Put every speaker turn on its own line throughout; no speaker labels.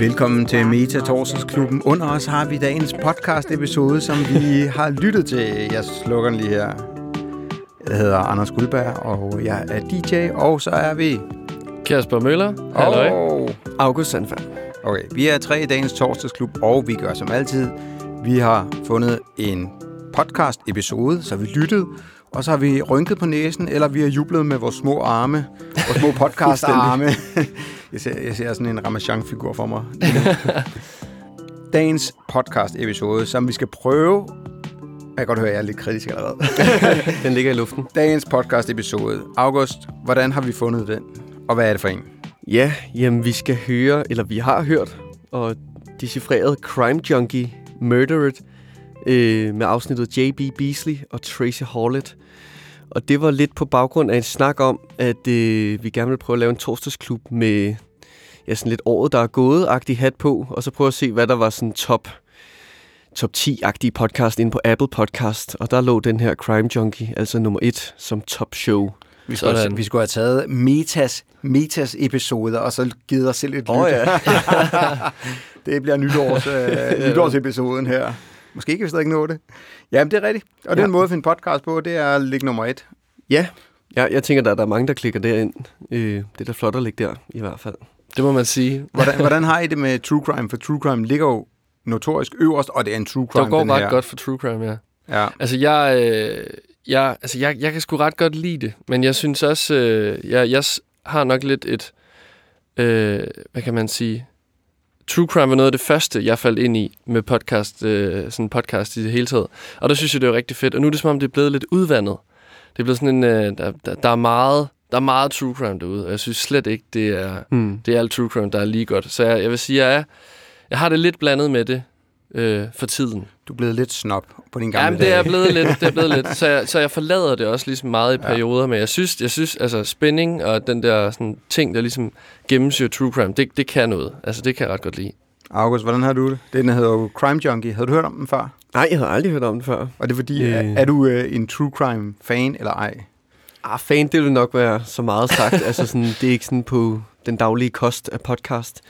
Velkommen til Meta Torsdagsklubben. Under os har vi dagens podcast episode, som vi har lyttet til. Jeg slukker den lige her. Jeg hedder Anders Guldberg, og jeg er DJ, og så er vi...
Kasper Møller.
Og...
August Sandfald.
Okay, vi er tre i dagens torsdagsklub, og vi gør som altid. Vi har fundet en podcast episode, så vi lyttede, og så har vi rynket på næsen, eller vi har jublet med vores små arme, vores små podcast-arme. jeg, ser, jeg ser sådan en Ramachan-figur for mig. Dagens podcast-episode, som vi skal prøve... Jeg kan godt høre, at jeg er lidt kritisk allerede.
Den ligger i luften.
Dagens podcast-episode. August, hvordan har vi fundet den? Og hvad er det for en?
Ja, jamen vi skal høre, eller vi har hørt, og decifreret Crime Junkie Murdered øh, med afsnittet J.B. Beasley og Tracy Howlett. Og det var lidt på baggrund af en snak om, at øh, vi gerne vil prøve at lave en torsdagsklub med ja, sådan lidt året, der er gået-agtig hat på, og så prøve at se, hvad der var sådan top, top 10-agtige podcast inde på Apple Podcast. Og der lå den her Crime Junkie, altså nummer et, som top show.
Vi skulle, have, vi skulle have taget Metas, Metas episoder, og så givet os selv et
Åh,
lyt.
ja.
det bliver nytårs, øh, nytårsepisoden her. Måske kan vi stadig nå det. Jamen, det er rigtigt. Og ja. den måde at finde podcast på, det er at ligge nummer et.
Ja, jeg, jeg tænker, der, der er mange, der klikker derind. Øh, det er da flot at ligge der, i hvert fald.
Det må man sige.
Hvordan, hvordan har I det med true crime? For true crime ligger jo notorisk øverst, og det er en true crime,
Det går ret
her.
godt for True Crime, ja.
Ja.
Altså, jeg, øh, jeg, altså jeg, jeg kan sgu ret godt lide det, men jeg synes også, øh, jeg, jeg har nok lidt et, øh, hvad kan man sige, True Crime var noget af det første, jeg faldt ind i med podcast, øh, sådan podcast i det hele taget. Og der synes jeg, det var rigtig fedt. Og nu er det som om, det er blevet lidt udvandet. Det er blevet sådan en, øh, der, der, der, er meget, der er meget True Crime derude, og jeg synes slet ikke, det er,
Hmm.
det er alt True Crime, der er lige godt. Så jeg, jeg vil sige, jeg, er, jeg har det lidt blandet med det øh, for tiden.
Du er blevet lidt snob på din gamle
Jamen, det er blevet lidt, det er blevet lidt. Så jeg, så jeg forlader det også ligesom meget i perioder, men jeg synes, jeg synes altså spænding og den der sådan, ting, der ligesom gennemsyrer true crime, det, det kan noget. Altså, det kan jeg ret godt lide.
August, hvordan har du det? Den hedder jo Crime Junkie. Havde du hørt om den før?
Nej, jeg havde aldrig hørt om det før.
Og det er fordi,
Øh.
er, er du øh, en true crime fan eller ej?
Ah, fan, det vil nok være så meget sagt. altså, sådan, det er ikke sådan på den daglige kost af podcast.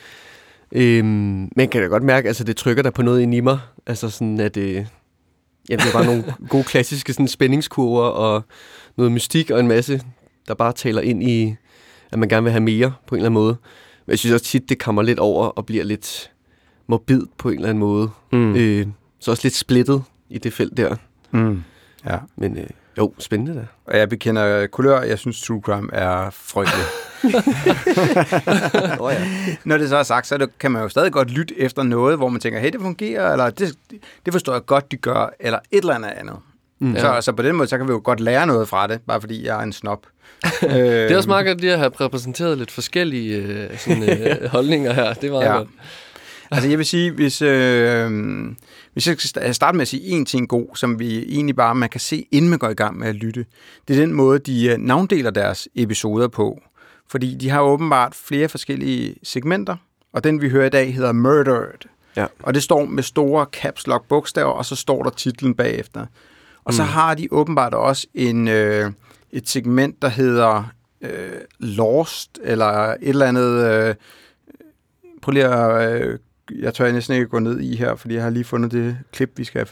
Øhm, men kan da godt mærke, altså det trykker der på noget ind i mig. Altså sådan, at øh, jamen, det er bare nogle gode klassiske sådan, spændingskurver og noget mystik og en masse, der bare taler ind i, at man gerne vil have mere på en eller anden måde. Men jeg synes også tit, det kommer lidt over og bliver lidt morbid på en eller anden måde.
Mm.
Øh, så også lidt splittet i det felt der.
Mm. Ja.
Men øh, jo, spændende da.
Og jeg bekender kulør. Jeg synes, true crime er frygtelig.
oh, ja.
Når det så er sagt, så kan man jo stadig godt lytte efter noget, hvor man tænker, hey, det fungerer, eller det, det forstår jeg godt, de gør, eller et eller andet andet. Mm. Så,
Ja.
så på den måde, så kan vi jo godt lære noget fra det, bare fordi jeg er en snob.
Det er også meget godt lige at have repræsenteret lidt forskellige øh, sådan, øh, holdninger her. Det var
ja.
godt.
Altså jeg vil sige, hvis, øh, hvis jeg skal sta- starte med at sige en ting god, som vi egentlig bare man kan se, inden man går i gang med at lytte, det er den måde, de øh, navndeler deres episoder på. Fordi de har åbenbart flere forskellige segmenter, og den vi hører i dag hedder Murdered.
Ja.
Og det står med store caps lock bogstaver, og så står der titlen bagefter. Og så har de åbenbart også en, øh, et segment, der hedder øh, Lost, eller et eller andet... Øh, prøv lige at... Øh, jeg tør næsten ikke gå ned i her, fordi jeg har lige fundet det klip, vi skal...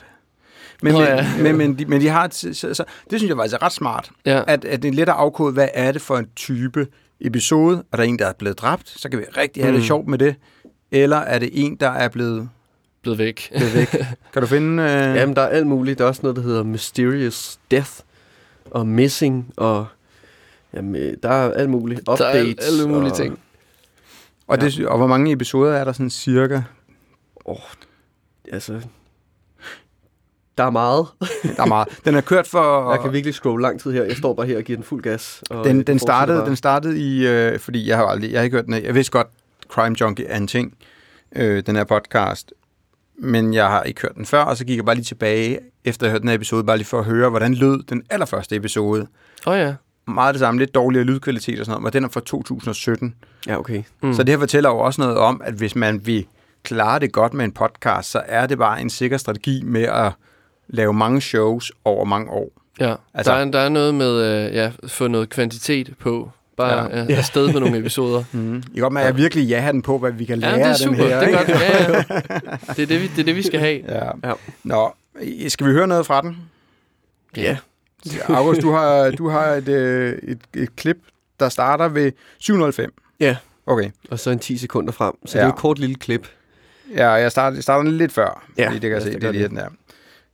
Men,
Nå
men,
ja.
men, men, de, men de har... et- Så, så, det synes jeg faktisk er ret smart.
Ja.
At, at det er let at afkode, hvad er det for en type episode? Er der en, der er blevet dræbt? Så kan vi rigtig have mm. det sjovt med det. Eller er det en, der er blevet,
Blevet væk.
blevet væk? kan du finde... Øh...
Jamen, der er alt muligt. Der er også noget, der hedder Mysterious Death og Missing, og jamen, øh, der er alt muligt.
Der er
Updates.
alle mulige
og,
ting.
Og, det, og hvor mange episoder er der sådan cirka?
Altså, der er meget.
Der er meget. Den er kørt for...
Jeg kan virkelig scrolle lang tid her. Jeg står bare her og giver den fuld gas. Og
Den, den, startede,
bare.
den startede i, øh, fordi jeg har aldrig, jeg har ikke hørt den, jeg vidste godt, Crime Junkie er en ting, øh, den her podcast, men jeg har ikke hørt den før, og så gik jeg bare lige tilbage, efter jeg hørte den her episode, bare lige for at høre, hvordan lød den allerførste episode.
Åh oh, ja.
Meget det samme, lidt dårligere lydkvalitet og sådan noget, men den er fra 2017.
Ja, okay.
Mm.
Så det her fortæller jo også noget om, at hvis man vil klare det godt med en podcast, så er det bare en sikker strategi med at lave mange shows over mange år.
Ja,
Altså-
der, er, der er noget med øh, ja, få noget kvantitet på, bare
Ja.
ja. afsted med nogle episoder.
Mm. I kan godt med, at jeg virkelig ja den på, hvad vi kan
Ja,
lære
det er
dem
super.
her.
det er godt. Ja, ja. Det, er det, vi, det er det, vi skal have.
Ja.
Ja.
Nå, skal vi høre noget fra den?
Ja.
August, du har, du har et, øh, et, et klip, der starter ved 705.
Ja.
Okay.
Og så en 10 sekunder frem. Så
Ja.
det er et kort lille klip.
Ja, jeg starter, jeg starter lidt før,
Ja,
fordi det kan jeg se, det er lige den der.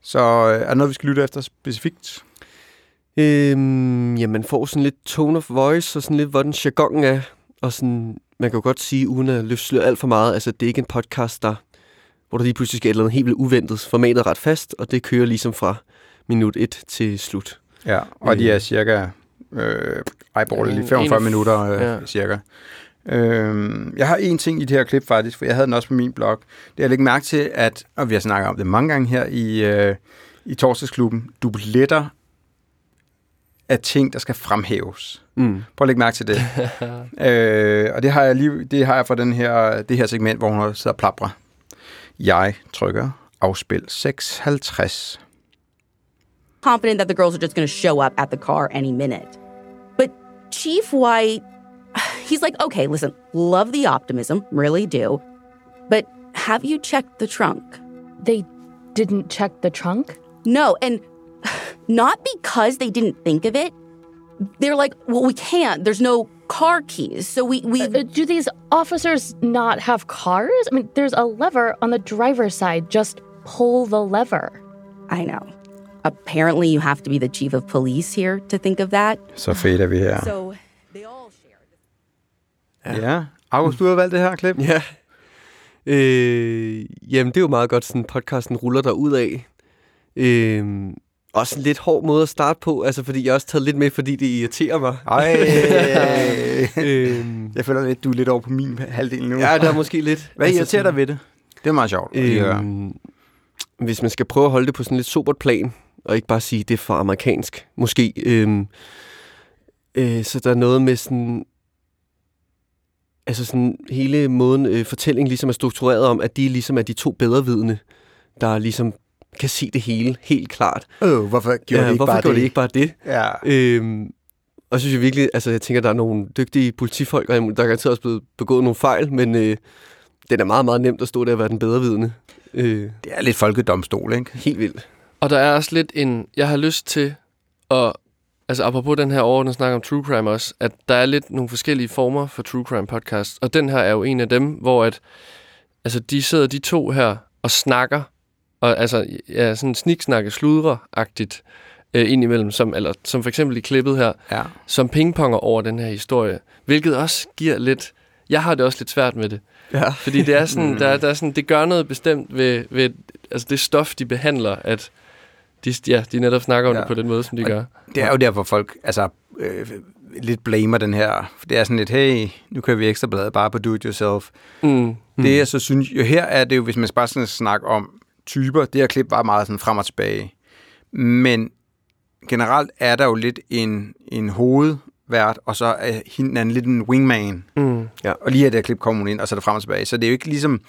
Så øh, er der noget, vi skal lytte efter specifikt?
Øhm, ja, man får sådan lidt tone of voice, og sådan lidt, hvordan jargonen er. Og sådan, man kan jo godt sige, uden at løfte alt for meget, altså det er ikke en podcast, der, hvor der lige pludselig skal et eller andet helt vildt uventet. Formatet er ret fast, og det kører ligesom fra minut 1 til slut.
Ja, og de
Øh.
er cirka øh, eyeball, lige
En-
45
en-
minutter øh,
ja.
cirka. Øh, jeg har en ting i det her klip faktisk, for jeg havde den også på min blog. Det er at lægge mærke til, at, og vi har snakket om det mange gange her i, øh, i torsdagsklubben, dubletter af ting, der skal fremhæves.
Mm.
Prøv at lægge mærke til det. øh, og det har jeg lige, det har jeg fra den her, det her segment, hvor hun sidder og plaprer. Jeg trykker afspil 650.
Confident that the girls are just going to show up at the car any minute. But Chief White, he's like, okay, listen, love the optimism, really do. But have you checked the trunk?
They didn't check the trunk?
No, and not because they didn't think of it. They're like, well, we can't. There's no car keys. So we, we
Uh, do these officers not have cars? I mean, there's a lever on the driver's side. Just pull the lever.
I know. Apparently, you have to be the chief of police here to think of that.
Så fedt er vi her.
So they all share.
Ja. ja. August, du har valgt det her klip.
Ja. Øh, jamen, det er jo meget godt, sådan podcasten ruller der ud af. Øh, også en lidt hård måde at starte på, altså fordi jeg har også taget lidt med, fordi det irriterer mig.
Ej.
øh,
jeg føler lidt, du er lidt over på min halvdel nu.
ja, der er måske lidt.
Hvad
altså,
irriterer dig ved det? Det er meget sjovt.
Øhm, hvis man skal prøve at holde det på sådan lidt sobert plan, og ikke bare sige, det er for amerikansk, måske. Øhm, øh, så der er noget med sådan... Altså sådan hele måden, øh, fortællingen ligesom er struktureret om, at de ligesom er de to bedrevidende, der ligesom kan se det hele helt klart.
Øh, hvorfor gjorde
ja,
det ikke
hvorfor
bare
gjorde
det?
det ikke bare det?
Ja.
Øhm, og så synes jeg virkelig, altså jeg tænker, der er nogle dygtige politifolk, og der er garanteret også blevet begået nogle fejl, men øh, det er meget, meget nemt at stå der og være den bedrevidende. Øh,
Det er lidt folkedomstol, ikke?
helt vildt.
Og der er også lidt en... Jeg har lyst til at... Altså apropos den her overordnede snak om true crime også, at der er lidt nogle forskellige former for true crime podcast. Og den her er jo en af dem, hvor at... Altså de sidder de to her og snakker, og altså ja, sådan sniksnakke sludre-agtigt øh, indimellem, som, eller, som for eksempel i klippet her,
Ja.
som pingponger over den her historie. Hvilket også giver lidt... Jeg har det også lidt svært med det.
Ja.
Fordi det er sådan, der, der er sådan, det gør noget bestemt ved, ved altså det stof, de behandler, at de, ja, de netop snakker om
Ja.
ja. det på den måde, som de
Og
gør.
Det er jo derfor folk altså, øh, lidt blamer den her. For det er sådan lidt, hey, nu kører vi ekstra bladet bare på do it yourself.
Mm.
Mm. Det jeg så synes, jo her er det jo, hvis man bare sådan snakker om typer, det her klip var meget sådan frem og tilbage. Men generelt er der jo lidt en, en hovedvært, og så er hende den anden lidt en wingman.
Mm.
Og lige her det her klip kommer hun ind, og så er det frem og tilbage. Så det er jo ikke ligesom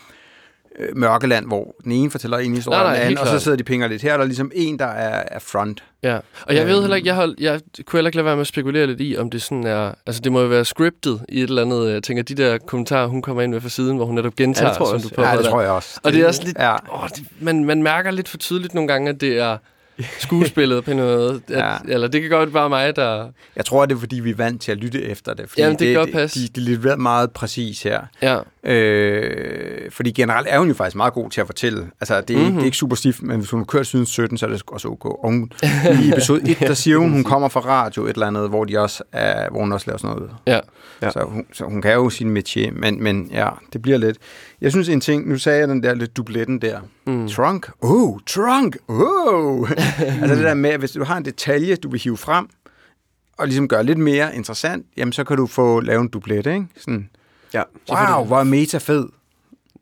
øh, Mørkeland, hvor den ene fortæller en historie,
Nej,
og
nej,
den anden, og så sidder de pinger lidt. Her er der ligesom en, der er, er front.
Ja, og jeg
Øhm.
ved heller ikke, jeg, hold, jeg kunne heller ikke lade være med at spekulere lidt i, om det sådan er, altså det må jo være scriptet i et eller andet, jeg tænker, de der kommentarer, hun kommer ind med fra siden, hvor hun netop gentager,
tror jeg
som
også.
du
Ja, det
der.
tror jeg også.
Og det er også lidt,
Ja.
åh, det, man, man mærker lidt for tydeligt nogle gange, at det er skuespillet på noget, at,
Ja.
eller det kan godt være mig, der,
Jeg tror, det er, fordi vi er vant til at lytte efter det. Fordi
Jamen, det kan godt
De,
passe.
de, de er lidt meget præcis her.
ja,
Øh, fordi generelt er hun jo faktisk meget god til at fortælle. Altså, det er, mm-hmm. det er ikke super stift, men hvis hun har kørt siden 17, så er det også ok. Og hun, I episode 1, der siger hun, hun kommer fra radio et eller andet, hvor, de også er, hvor hun også laver sådan noget.
ja,
Ja.
Ja. Så, hun, så hun kan jo sin métier, men, men ja, det bliver lidt... Jeg synes en ting, nu sagde jeg den der lidt dubletten der. Mm. Trunk? Oh, trunk! Oh! altså det der med, at hvis du har en detalje, du vil hive frem, og ligesom gøre lidt mere interessant, jamen så kan du få lavet en dublet, ikke? Sådan,
Ja.
wow, hvor er meta fed.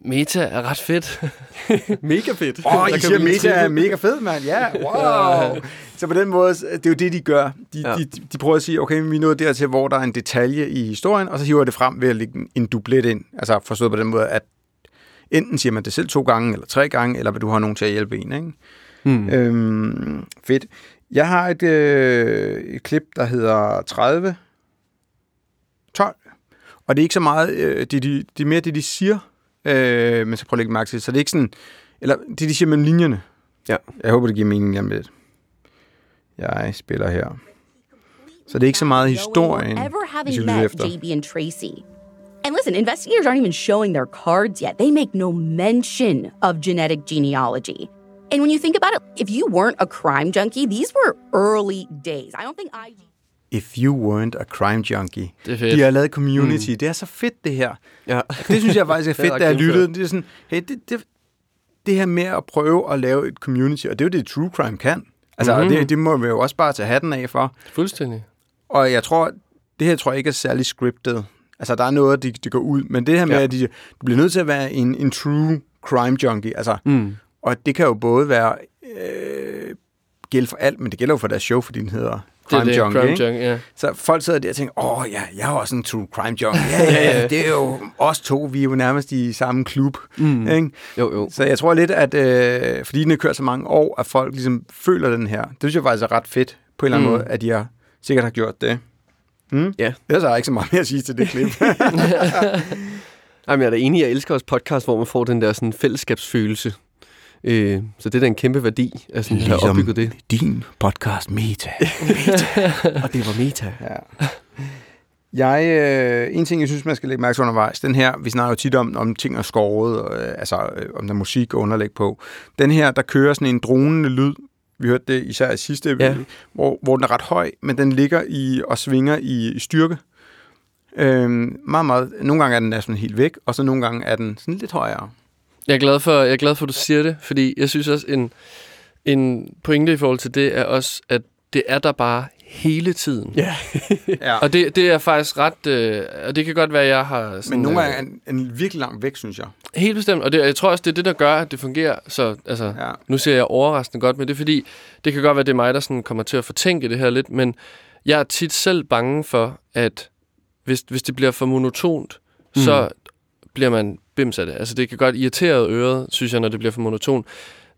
meta er ret fedt.
Mega fedt.
Åh, oh, I siger, meta er mega fed, mand. Ja, wow. Så på den måde, det er jo det, de gør. De,
Ja.
de, de prøver at sige, okay, vi er nået dertil, hvor der er en detalje i historien, og så hiver det frem ved at lægge en- en dublet ind. Altså forstået på den måde, at enten siger man det selv to gange, eller tre gange, eller du har nogen til at hjælpe en, ikke?
Hmm.
Øhm, fedt. Jeg har et, øh, et klip, der hedder 30. 12. Og det er ikke så meget, øh, det, det, det er mere det, de siger, øh, man skal prøve at lægge mærke til. Så det er ikke sådan, eller det, de siger mellem linjerne.
Ja.
Jeg håber, det giver mening om lidt. Jeg spiller her. Så det er ikke så meget historien,
Ever
vi efter.
JB and Tracy. And listen, investigators aren't even showing their cards yet. They make no mention of genetic genealogy. And when you think about it, if you weren't a crime junkie, these were early days. I don't think IG.
If you weren't a crime junkie.
Det er fedt.
De har lavet community. Mm. Det er så fedt, det her.
Ja.
Det synes jeg faktisk er fedt, da jeg lyttede. Det er sådan, hey, det, det, det her med at prøve at lave et community, og det er jo det, true crime kan. Altså,
Mhm.
mm-hmm. det, det må vi jo også bare tage hatten af for.
Fuldstændig.
Og jeg tror, det her tror jeg ikke er særlig scriptet. Altså, der er noget, de, de går ud. Men det her med,
Ja.
at de, du bliver nødt til at være en, en true crime junkie. Altså,
Mm.
og det kan jo både være øh, gælde for alt, men det gælder jo for deres show, fordi den hedder
er
Crime
det,
Junkie.
Crime
ikke?
Junkie, ja.
Så folk sidder der og tænker, åh ja, jeg er også en true crime junkie. Ja, ja, ja, det er jo os to, vi er jo nærmest i samme klub.
Mm.
Ikke?
Jo, jo.
Så jeg tror lidt, at øh, fordi den har kørt så mange år, at folk ligesom føler den her. Det synes jeg faktisk er ret fedt, på en eller anden
Mm.
måde, at de har, sikkert har gjort det. Mm?
Ja.
Ellers har jeg ikke så meget mere at sige til det klip.
Jamen, jeg er da enig, jeg elsker også podcast, hvor man får den der sådan, fællesskabsfølelse. Øh, så det er da en kæmpe værdi, at sådan, have opbygget det.
din podcast Meta.
Og det var meta.
Ja. Jeg, øh, en ting, jeg synes, man skal lægge mærke til undervejs, den her, vi snakker jo tit om, om ting er skåret, og, øh, altså øh, om der er musik og underlæg på. Den her, der kører sådan en dronende lyd, vi hørte det især i sidste,
Ja.
ja. hvor, hvor den er ret høj, men den ligger i og svinger i, i styrke. Øhm, meget, meget, nogle gange er den sådan helt væk, og så nogle gange er den sådan lidt højere.
Jeg er glad for, jeg er glad for, at du siger det, fordi jeg synes også, en, en pointe i forhold til det er også, at det er der bare hele tiden.
Ja.
Ja.
Og det, det er faktisk ret... Øh, og det kan godt være, at jeg har... Sådan,
Men nogle
øh,
gange er den, en virkelig langt væk, synes jeg.
Helt bestemt, og det, jeg tror også, det er det, der gør, at det fungerer. Så altså,
Ja.
nu siger jeg overraskende godt, men det er fordi, det kan godt være, det er mig, der sådan kommer til at fortænke det her lidt, men jeg er tit selv bange for, at hvis, hvis det bliver for monotont, mm. så bliver man bims af det. Altså det kan godt irritere øret, synes jeg, når det bliver for monotont.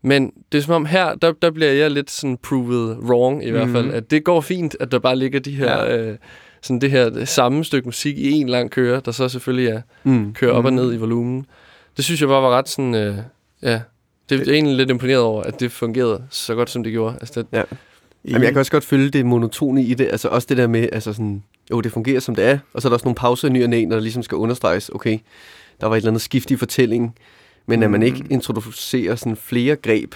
Men det er som om her, der, der bliver jeg lidt sådan proved wrong i hvert fald,
Mhm.
at det går fint, at der bare ligger de her,
Ja.
øh, sådan det her samme stykke musik i en lang køre, der så selvfølgelig er
Mm.
kører op og
Mhm.
ned i volumen. Det synes jeg bare var ret sådan, øh, ja, det er egentlig lidt imponeret over, at det fungerede så godt, som det gjorde. Altså, det,
Ja. Jamen, jeg kan også godt følge det monotone i det. Altså også det der med, altså sådan, jo, det fungerer som det er. Og så er der også nogle pauser i ny og næ, når der ligesom skal understreges, okay, der var et eller andet skift i fortællingen. Men at man ikke introducerer sådan flere greb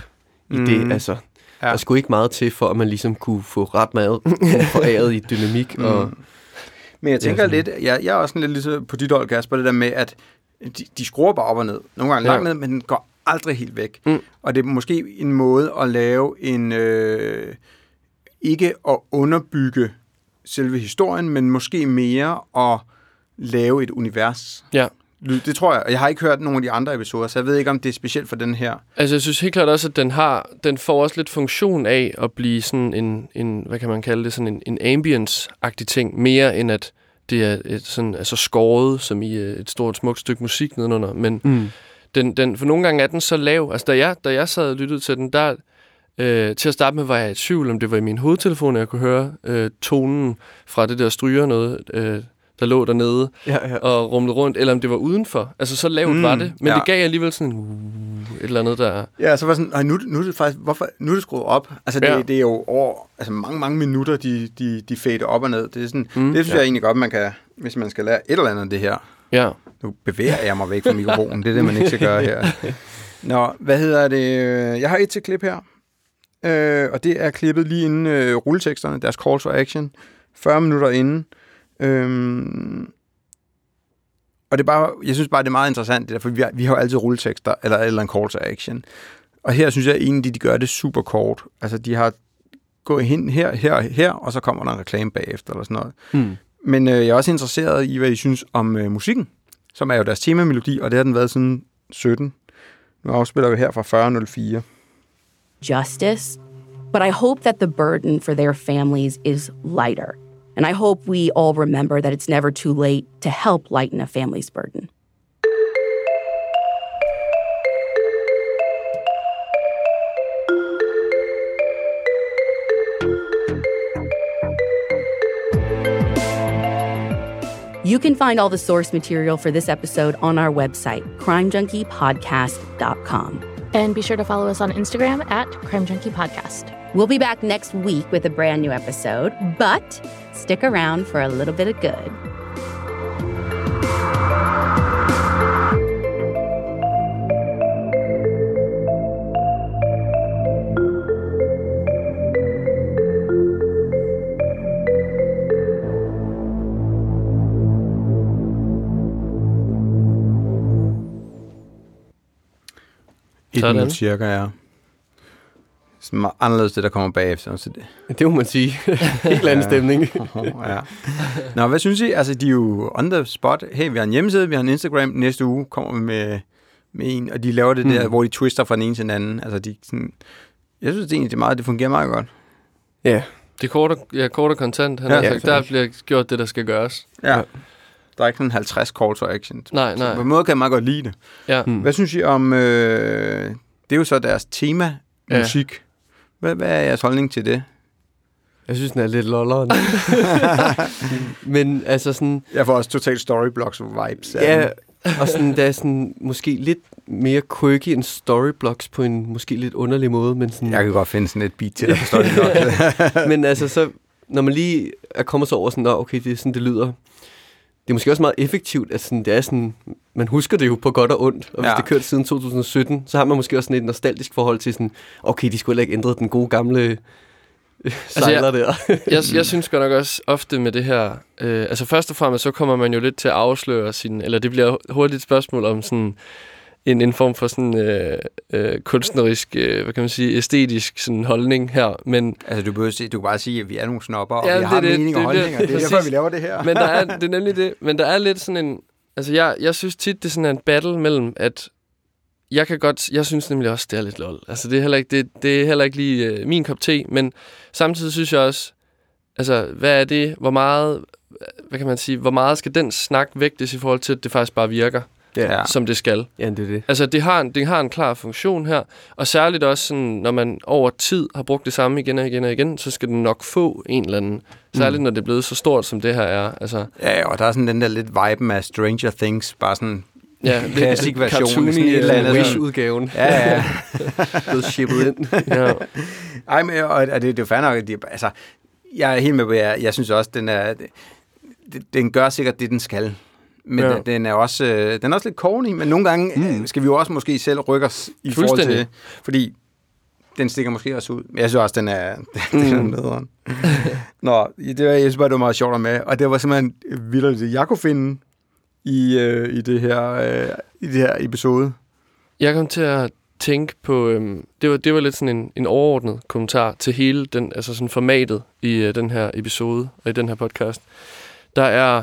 i
Mhm.
det, altså,
Ja.
der skulle ikke meget til, for at man ligesom kunne få ret meget foræret i dynamik.
Mm.
Og,
Men jeg tænker
Ja,
lidt, jeg, jeg er også lidt ligesom på dit hold, Kasper, det der med, at de, de skruer bare op og ned. Nogle gange
Ja.
langt ned, men den går aldrig helt væk.
Mm.
Og det er måske en måde at lave en... Øh, ikke at underbygge selve historien, men måske mere at lave et univers.
ja.
Lyd- Det tror jeg. Jeg har ikke hørt nogen af de andre episoder, så jeg ved ikke, om det er specielt for den her.
Altså, jeg synes helt klart også, at den har, den får også lidt funktion af at blive sådan en, en hvad kan man kalde det, sådan en, en ambience-agtig ting, mere end at det er et sådan, altså skåret, som i øh, et stort, smukt stykke musik nedenunder. Men
mm.
den, den, for nogle gange er den så lav. Altså, da jeg, da jeg sad og lyttede til den, der... Øh, til at starte med var jeg i tvivl, om det var i min hovedtelefon, at jeg kunne høre øh, tonen fra det der stryger noget, øh, der lå dernede
Ja, ja.
og rumlede rundt, eller om det var udenfor. Altså, så lavt
Mm,
var det. Men
ja.
det gav alligevel sådan uh, et eller andet, der...
Ja, så var sådan, "Ej, nu, nu er det faktisk, hvorfor, nu er det skruet op. Altså, det,
Ja.
det er jo over, altså mange, mange minutter, de, de, de fader op og ned. Det, er sådan,
Mm,
det synes
ja.
jeg egentlig godt, man kan, hvis man skal lære et eller andet af det her.
Ja.
Nu bevæger jeg mig væk fra mikrofonen. Det er det, man ikke skal gøre her. Nå, hvad hedder det? Jeg har et til klip her. Øh, og det er klippet lige inden øh, rulleteksterne, deres call to action. 40 minutter inden. Øhm, og det er bare, jeg synes bare, det er meget interessant, det der, for vi har, vi har jo altid rulletekster, eller, eller en call to action. Og her synes jeg egentlig, de gør det super kort. Altså, de har gået hen her, her og her, og så kommer der en reklame bagefter, eller sådan noget.
Mm.
Men øh, jeg er også interesseret i, hvad I synes om øh, musikken, som er jo deres temamelodi, og det har den været siden 17. Nu afspiller vi her fra 4004.
justice, but I hope that the burden for their families is lighter. And I hope we all remember that it's never too late to help lighten a family's burden. You can find all the source material for this episode on our website, crimejunkiepodcast.com.
And be sure to follow us on Instagram at Crime Junkie Podcast.
We'll be back next week with a brand new episode, mm. but stick around for a little bit of good.
Et
Sådan.
minut cirka, ja. Sådan meget anderledes det, der kommer bagefter. Så det,
Det må man sige. Helt anden stemning.
ja. Nå, hvad synes I? Altså, de er jo on the spot. Hey, vi har en hjemmeside, vi har en Instagram. Næste uge kommer vi med, med en, og de laver det der,
Mm.
hvor de twister fra den ene til den anden. Altså, de sådan, jeg synes det egentlig, det, er meget, det fungerer meget godt.
Ja,
Det er kort og, ja, kort og kontant. Han
Ja,
ja,
ja,
sagt, der bliver gjort det, der skal gøres.
Ja.
Ja.
Der er ikke sådan 50 call to action.
Nej,
Så
nej.
på en måde kan jeg meget godt lide det.
Ja.
Mm.
Hvad synes I om... Øh, det er jo så deres tema,
Ja.
Hvad, hvad er jeres holdning til det?
jeg synes, den er lidt lolleren. Men altså sådan,
Jeg får også totalt storyblocks vibes. af
ja, og sådan, der er sådan måske lidt mere quirky end storyblocks på en måske lidt underlig måde, men sådan...
Jeg kan godt finde sådan et beat til dig på storyblocks.
Men altså, så, når man lige er kommet så over sådan, okay, det er sådan, det lyder. Det er måske også meget effektivt, at sådan, det er sådan, man husker det jo på godt og ondt, og hvis
Ja.
det kørt siden 2017, så har man måske også sådan et nostalgisk forhold til sådan, okay, de skulle heller ikke ændre den gode gamle øh, sejler der.
jeg, jeg synes godt nok også ofte med det her... Øh, altså først og fremmest, så kommer man jo lidt til at afsløre sin... Eller det bliver hurtigt et spørgsmål om sådan en, en form for sådan øh, øh, kunstnerisk, øh, hvad kan man sige, æstetisk sådan holdning her. Men,
altså, du, behøver, sige- du kan bare sige, at vi er nogle snopper, og
Ja,
vi
det
har
det.
mening og
Det er det.
holdninger. Det er derfor, vi laver det her.
men der er, det er nemlig det. Men der er lidt sådan en... Altså jeg, jeg synes tit, det er sådan en battle mellem, at jeg kan godt, jeg synes nemlig også, det er lidt lol. Altså det er heller ikke, det, det er heller ikke lige øh, min kop te, men samtidig synes jeg også, altså hvad er det, hvor meget, hvad kan man sige, hvor meget skal den snak vægtes i forhold til, at det faktisk bare virker,
Ja.
som det skal.
ja, det er det.
Altså det har, en, det har en klar funktion her, og særligt også sådan, når man over tid har brugt det samme igen og igen og igen, så skal den nok få en eller anden, særligt når det er blevet så stort, som det her er. Altså,
Ja, og der er sådan den der lidt vibe af Stranger Things, bare sådan
ja,
Classic version,
cartoony,
sådan et eller andet.
Wish-udgaven
Ja, ja.
blevet shippet ind.
ja.
Ej, men, og, og det, det er jo fair nok, at de, altså, jeg er helt med på, jeg, jeg synes også, den er, det, den gør sikkert det, den skal. Men
Ja.
den, er også, øh, den er også lidt corny, men nogle gange mm. skal vi jo også måske selv rykke os i forhold til. Fordi den stikker måske også ud. Men jeg synes også, den er, den er
Mm.
nederen. Nå, det var, jeg synes bare, det var meget sjovt med. Og det var simpelthen vildt, jeg kunne finde i, øh, i, det her, øh, i det her episode.
Jeg kom til at tænke på, øhm, det, var, det var lidt sådan en, en overordnet kommentar til hele den, altså sådan formatet i øh, den her episode og i den her podcast. Der er,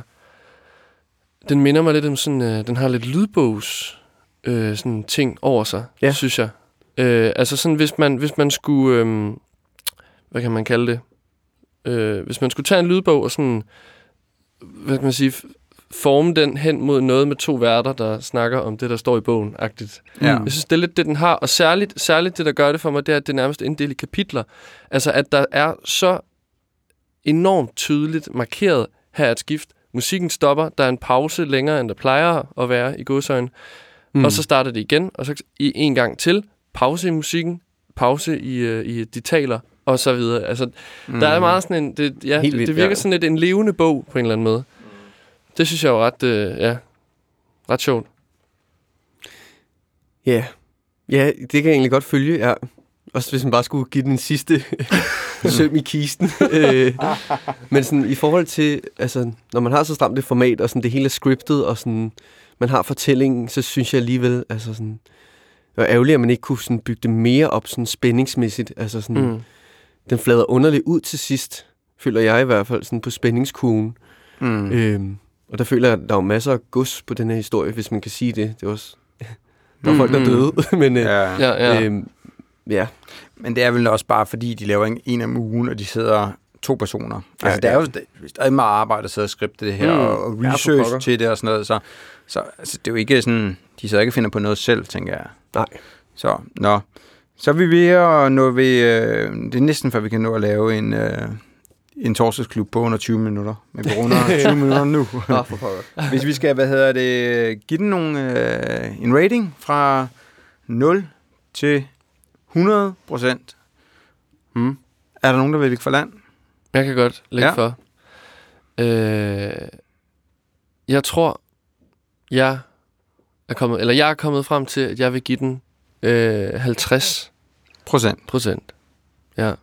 den minder mig lidt om sådan, øh, den har lidt lydbogs øh, sådan ting over sig,
Ja.
synes jeg. Øh, altså sådan, hvis man, hvis man skulle, øh, hvad kan man kalde det? Øh, hvis man skulle tage en lydbog og sådan, hvad kan man sige, forme den hen mod noget med to værter, der snakker om det, der står i bogen, agtigt.
Ja.
Jeg synes, det er lidt det, den har. Og særligt, særligt det, der gør det for mig, det er, at det er nærmest inddelt i kapitler. Altså, at der er så enormt tydeligt markeret, her er et skift. Musikken stopper, der er en pause længere, end der plejer at være i godsøjen. Mm. Og så starter det igen, og så i en gang til. Pause i musikken, pause i, øh, i de taler, og så videre. Altså, mm. der er meget sådan en... Det, ja,
Helt vildt,
det virker
ja.
sådan lidt en levende bog, på en eller anden måde. Det synes jeg er jo ret, øh, ja, ret sjovt.
Ja. ja, det kan jeg egentlig godt følge, ja. Også hvis man bare skulle give den sidste søm i kisten. Øh, Men sådan, i forhold til, altså, når man har så stramt et format, og sådan, det hele er scriptet, og sådan, man har fortællingen, så synes jeg alligevel, altså sådan, det var ærgerligt, at man ikke kunne sådan, bygge det mere op sådan, spændingsmæssigt. Altså sådan, mm. Den flader underligt ud til sidst, føler jeg i hvert fald, sådan på spændingskurven.
Mm.
Øhm, og der føler jeg, at der er masser af gods på den her historie, hvis man kan sige det. Det er også... Der er folk, der er døde, men... Øh,
Ja.
Ja, ja.
Ja.
Men det er vel også bare, fordi de laver en, en om ugen, og de sidder to personer.
Ja,
Altså, der er jo st- stadig meget arbejde at sidde og skripte det her,
Mm.
og, research til det og sådan noget. Så, så altså, det er jo ikke sådan, de sidder ikke finder på noget selv, tænker jeg.
Nej.
Så, nå. Så er vi ved at nå ved, øh, det er næsten før vi kan nå at lave en, øh, en torsdagsklub på under 20 minutter. Men vi runder 20 minutter nu.
Åh, for pokker.
Hvis vi skal, hvad hedder det, give den nogle, øh, en rating fra 0 til 100 procent.
Hmm.
Er der nogen, der vil ligge for land?
Jeg kan godt lægge
Ja.
for. Øh, jeg tror, jeg er kommet, eller jeg er kommet frem til, at jeg vil give den øh, 50
Procent.
procent. Ja.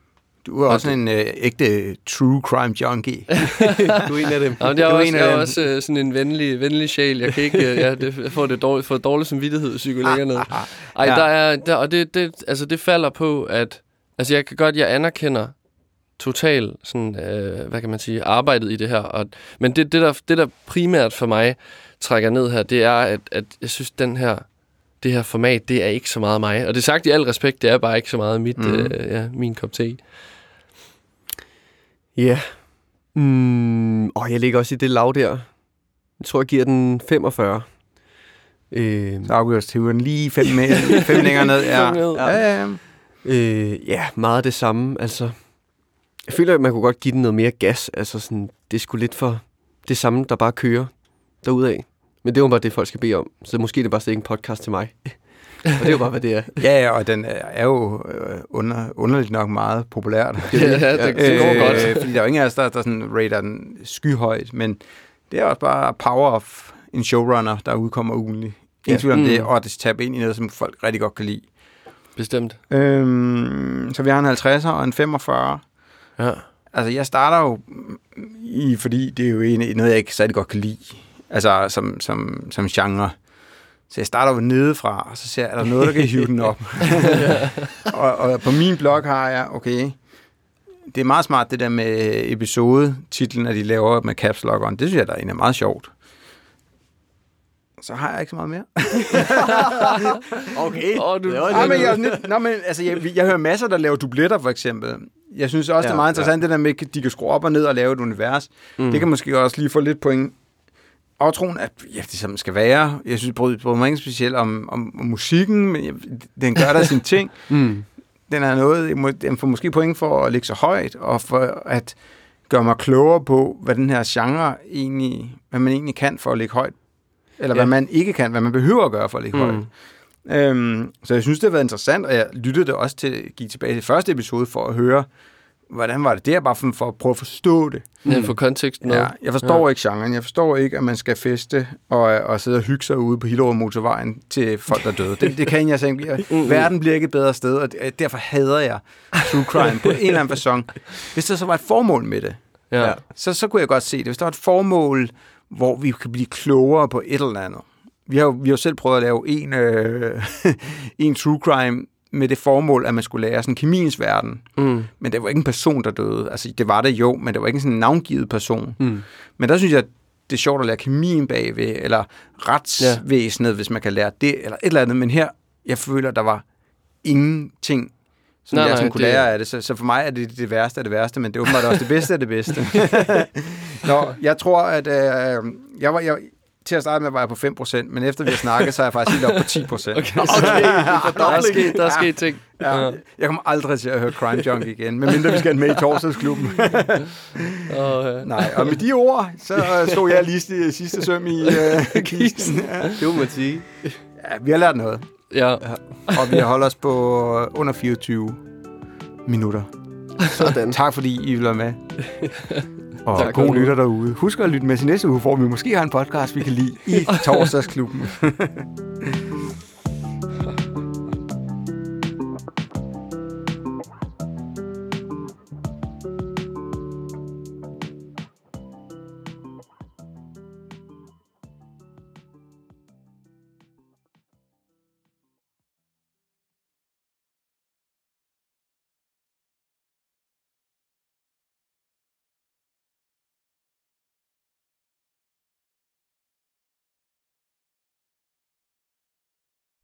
Du er
Og
også en øh, ægte true crime junkie.
Du er en af dem.
Jamen, jeg er
Du er
også,
en af
jeg er
dem.
også øh, sådan en venlig, venlig sjæl. Jeg kan ikke, øh, ja, det, jeg får det dårligt, får dårlig samvittighed, hvis vi går længere ned. Ej,
ja.
der er, der, og det, det, altså, det falder på, at altså, jeg kan godt, jeg anerkender total, sådan, øh, hvad kan man sige, arbejdet i det her. Og, men det, det, der, det, der primært for mig trækker ned her, det er, at, at jeg synes, den her, det her format, det er ikke så meget mig. Og det er sagt i al respekt, det er bare ikke så meget mit, mm. øh, ja, min kop te.
Ja. Mm, åh, jeg ligger også i det lav der. Jeg tror, jeg giver den 45. Øh,
Så afgøres teorien lige fem, med, fem længere ned. Ja. Ja, ja, ja.
øh, ja, meget af det samme. Altså, jeg føler, at man kunne godt give den noget mere gas. Altså, sådan, det er sgu lidt for det samme, der bare kører derudad. Men det er jo bare det, folk skal bede om. Så måske er det bare slet ikke en podcast til mig. Og det er jo bare, hvad det er.
Ja, ja, og den er jo øh, under, underligt nok meget populært.
Ja, det, det går godt.
Fordi der er jo ingen af os, der, der sådan rater den skyhøjt, men det er også bare power of en showrunner, der udkommer ugenligt. Ingen
Ja.
tvivl om
Mm.
det, og det taber ind i noget, som folk rigtig godt kan lide.
Bestemt.
Øhm, så vi har en 50'er og en 45.
Ja.
Altså, jeg starter jo i, fordi det er jo en, noget, jeg ikke særlig godt kan lide. Altså, som, som, som genre. Så jeg starter jo nedefra, og så ser jeg, er der noget, der kan hive den op. og, og på min blog har jeg, okay, det er meget smart, det der med episode-titlen, at de laver med caps lock on. Det synes jeg, der er egentlig meget sjovt. Så har jeg ikke så meget mere.
Okay.
Åh, du-
Ja, men jeg, er lidt- nå, men, altså, jeg, jeg hører masser, der laver dubletter, for eksempel. Jeg synes også, ja, det er meget interessant, ja. det der med, at de kan skrue op og ned og lave et univers. Mm. Det kan måske også lige få lidt point. Aftroen, at ja, det som skal være. Jeg synes, bryder, bryder mig ikke specielt om, om, om musikken, men jeg, den gør der sin ting.
Mm.
Den er noget, jeg den får måske point for at ligge så højt, og for at gøre mig klogere på, hvad den her genre egentlig, hvad man egentlig kan for at ligge højt. Eller. Ja. hvad man ikke kan, hvad man behøver at gøre for at ligge mm. højt. Øhm, så jeg synes, det har været interessant, og jeg lyttede det også til, gik tilbage til første episode for at høre, hvordan var det der, bare for, at prøve at forstå det.
Ja, for konteksten.
Ja, jeg forstår ja. ikke genren. Jeg forstår ikke, at man skal feste og, og sidde og hygge sig ude på Hillerød Motorvejen til folk, der er døde. Det, det kan jeg simpelthen ikke. Verden bliver ikke et bedre sted, og derfor hader jeg true crime på en eller anden fasong. Hvis der så var et formål med det,
Ja.
Ja.
så, så kunne jeg godt se det. Hvis der var et formål, hvor vi kan blive klogere på et eller andet. Vi har jo, vi har jo selv prøvet at lave en, øh, en true crime med det formål, at man skulle lære sådan kemiens verden.
Mm.
Men det var ikke en person, der døde. Altså, det var det jo, men det var ikke sådan en navngivet person.
Mm.
Men der synes jeg, det er sjovt at lære kemien bagved, eller retsvæsenet, ja. hvis man kan lære det, eller et eller andet. Men her, jeg føler, der var ingenting, som
Nej,
jeg
nej,
sådan kunne
det-
lære af det. Så, så for mig er det det værste af det værste, men det er åbenbart også det bedste af det bedste. Nå, jeg tror, at øh, jeg var... Jeg, til at starte med var jeg på 5%, men efter vi har snakket, så er jeg faktisk helt oppe på 10%.
Okay, okay. der er sket, der er sket ting.
Ja, jeg kommer aldrig til at høre Crime Junkie igen, medmindre vi skal med i torsdagsklubben.
Og, øh,
Nej, og med de ord, så øh, stod jeg lige i sidste søm i øh, kisten. Ja.
Det må man sige.
ja, vi har lært noget,
ja.
og vi har holdt os på under 24 minutter.
Sådan.
Tak fordi I vil være med. Og
Tak.
god lytter derude. Husk at lytte med til næste uge, hvor vi måske har en podcast, vi kan lide i torsdagsklubben.